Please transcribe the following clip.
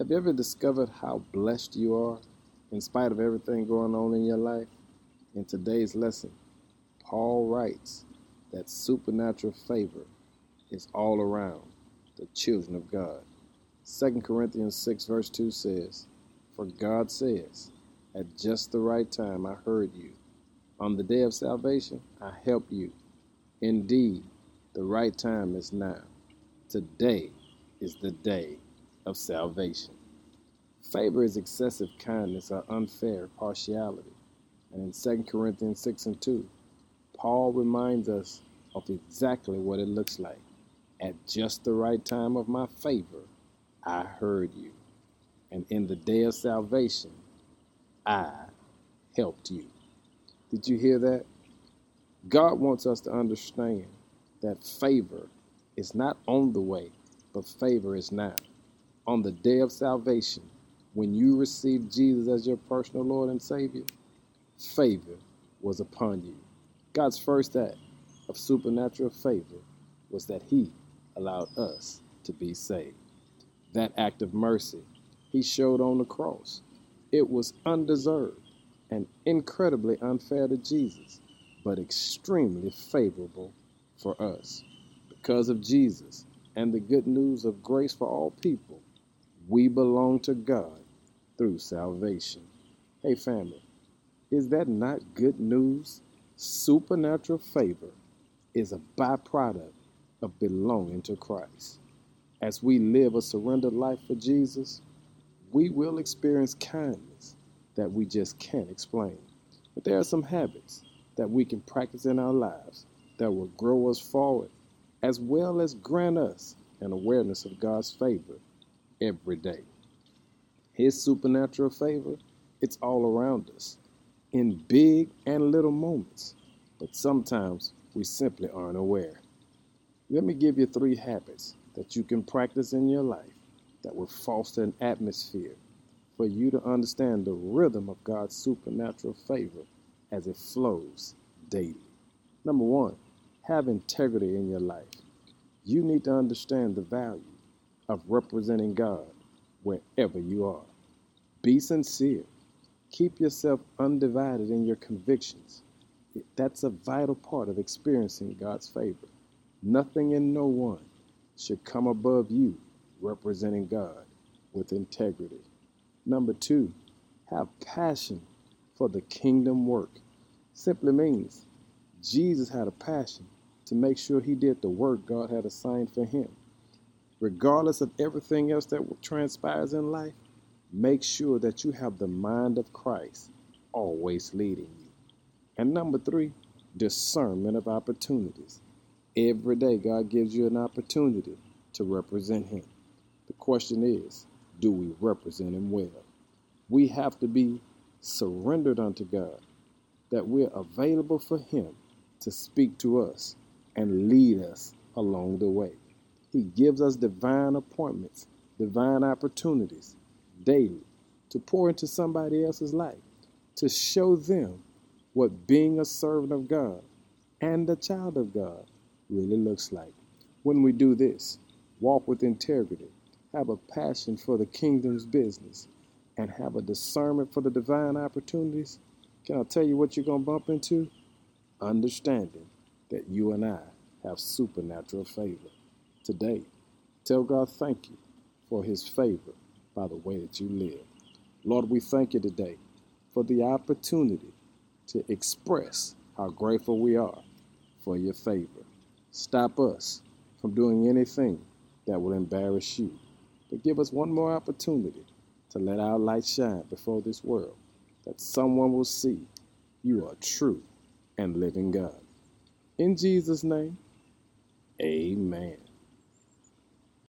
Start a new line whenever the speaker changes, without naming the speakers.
Have you ever discovered how blessed you are in spite of everything going on in your life? In today's lesson, Paul writes that supernatural favor is all around the children of God. 2 Corinthians 6, verse 2 says, For God says, At just the right time I heard you. On the day of salvation I helped you. Indeed, the right time is now. Today is the day of salvation. Favor is excessive kindness or unfair partiality. And in 2 Corinthians 6 and 2, Paul reminds us of exactly what it looks like. At just the right time of my favor, I heard you. And in the day of salvation, I helped you. Did you hear that? God wants us to understand that favor is not on the way, but favor is now on the day of salvation, when you received Jesus as your personal Lord and Savior, favor was upon you. God's first act of supernatural favor was that He allowed us to be saved. That act of mercy He showed on the cross. It was undeserved and incredibly unfair to Jesus, but extremely favorable for us. Because of Jesus and the good news of grace for all people, we belong to God through salvation. Hey, family, is that not good news? Supernatural favor is a byproduct of belonging to Christ. As we live a surrendered life for Jesus, we will experience kindness that we just can't explain. But there are some habits that we can practice in our lives that will grow us forward, as well as grant us an awareness of God's favor every day. His supernatural favor, it's all around us in big and little moments, but sometimes we simply aren't aware. Let me give you three habits that you can practice in your life that will foster an atmosphere for you to understand the rhythm of God's supernatural favor as it flows daily. Number one, have integrity in your life. You need to understand the value of representing God wherever you are. Be sincere. Keep yourself undivided in your convictions. That's a vital part of experiencing God's favor. Nothing and no one should come above you representing God with integrity. Number two, have passion for the kingdom work. Simply means Jesus had a passion to make sure he did the work God had assigned for him regardless of everything else that transpires in life, make sure that you have the mind of Christ always leading you. And number three, discernment of opportunities. Every day, God gives you an opportunity to represent Him. The question is, do we represent Him well? We have to be surrendered unto God, that we're available for Him to speak to us and lead us along the way. He gives us divine appointments, divine opportunities daily to pour into somebody else's life, to show them what being a servant of God and a child of God really looks like. When we do this, walk with integrity, have a passion for the kingdom's business, and have a discernment for the divine opportunities, can I tell you what you're going to bump into? Understanding that you and I have supernatural favor today. Tell God thank you for his favor by the way that you live. Lord, we thank you today for the opportunity to express how grateful we are for your favor. Stop us from doing anything that will embarrass you. But give us one more opportunity to let our light shine before this world, that someone will see you are true and living God. In Jesus' name, amen.